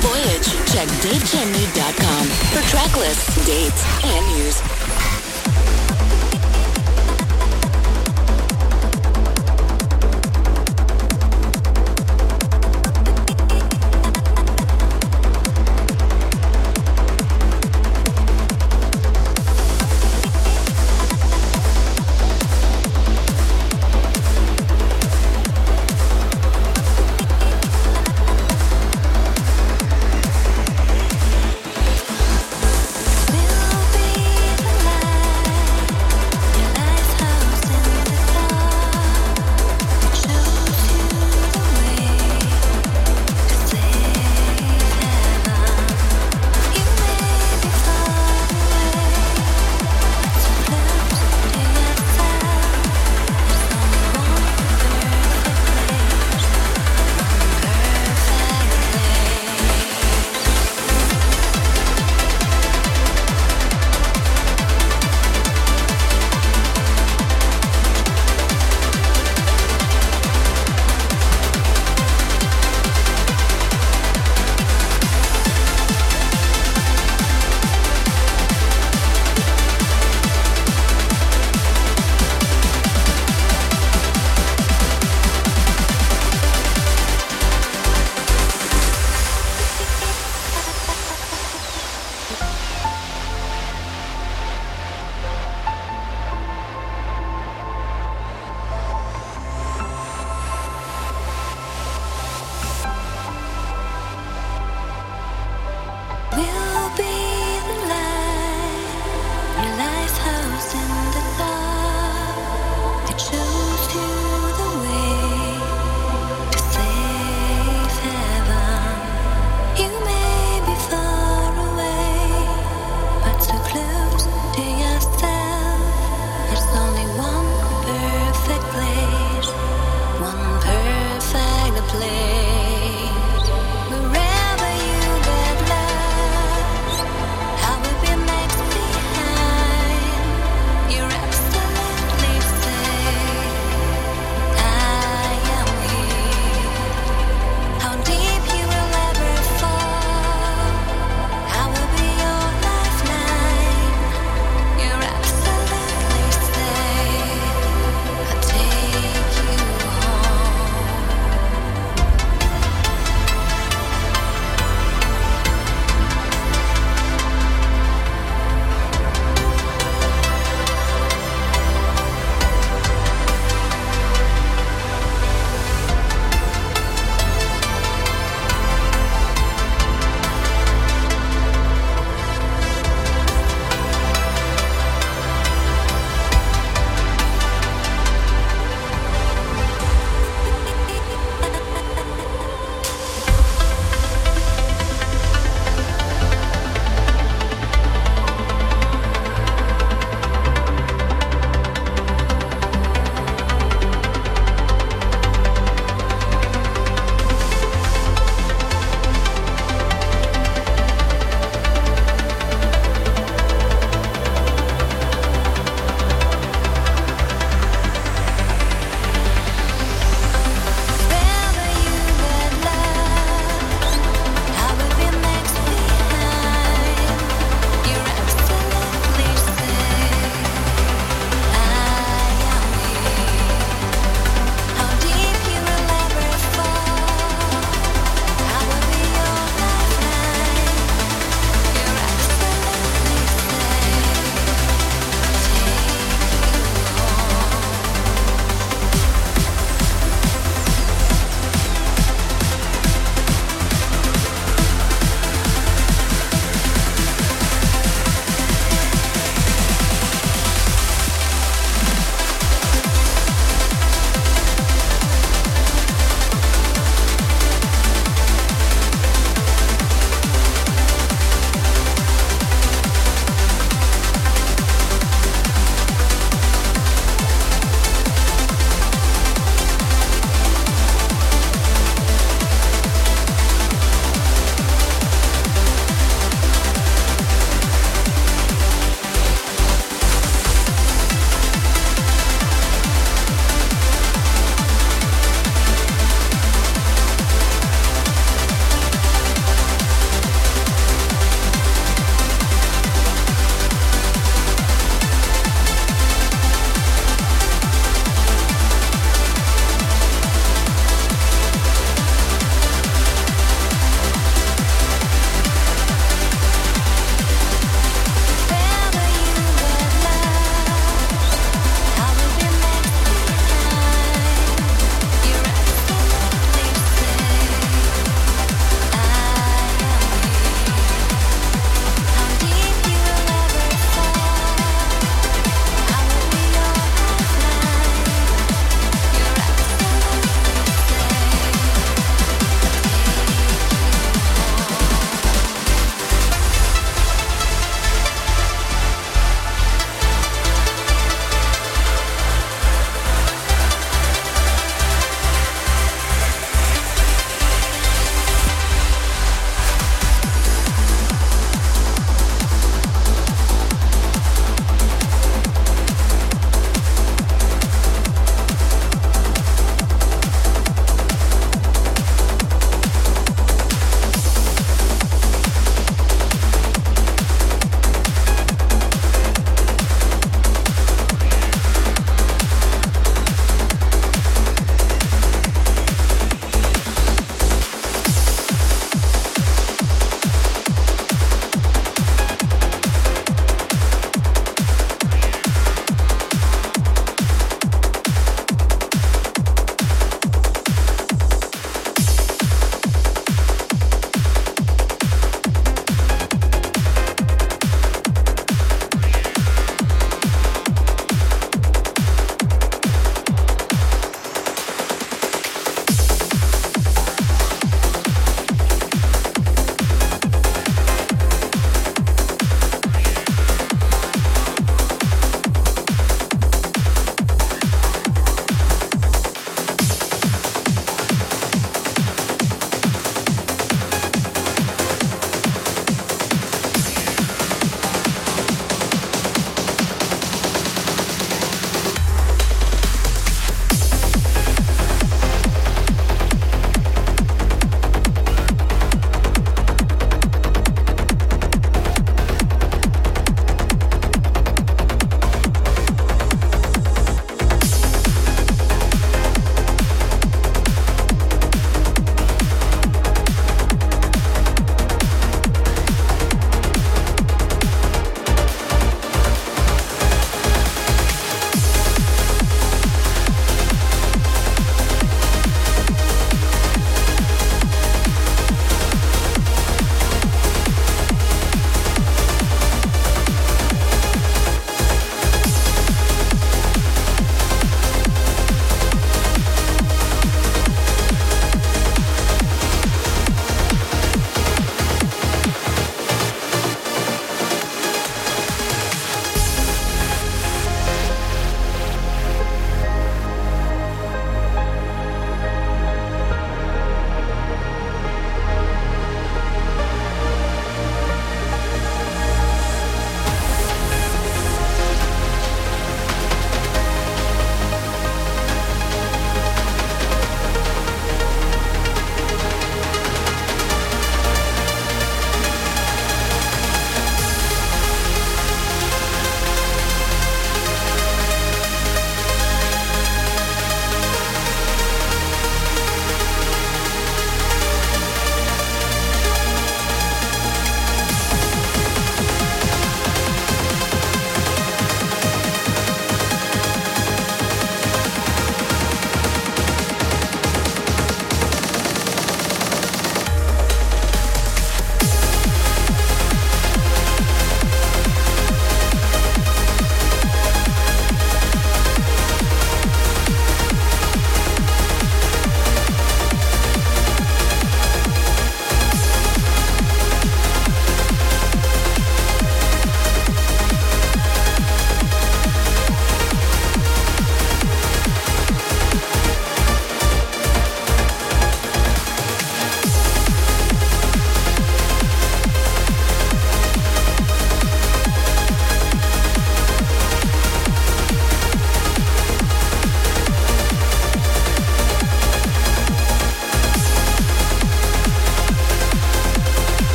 Voyage. Check DaveChimney.com for track lists, dates, and news.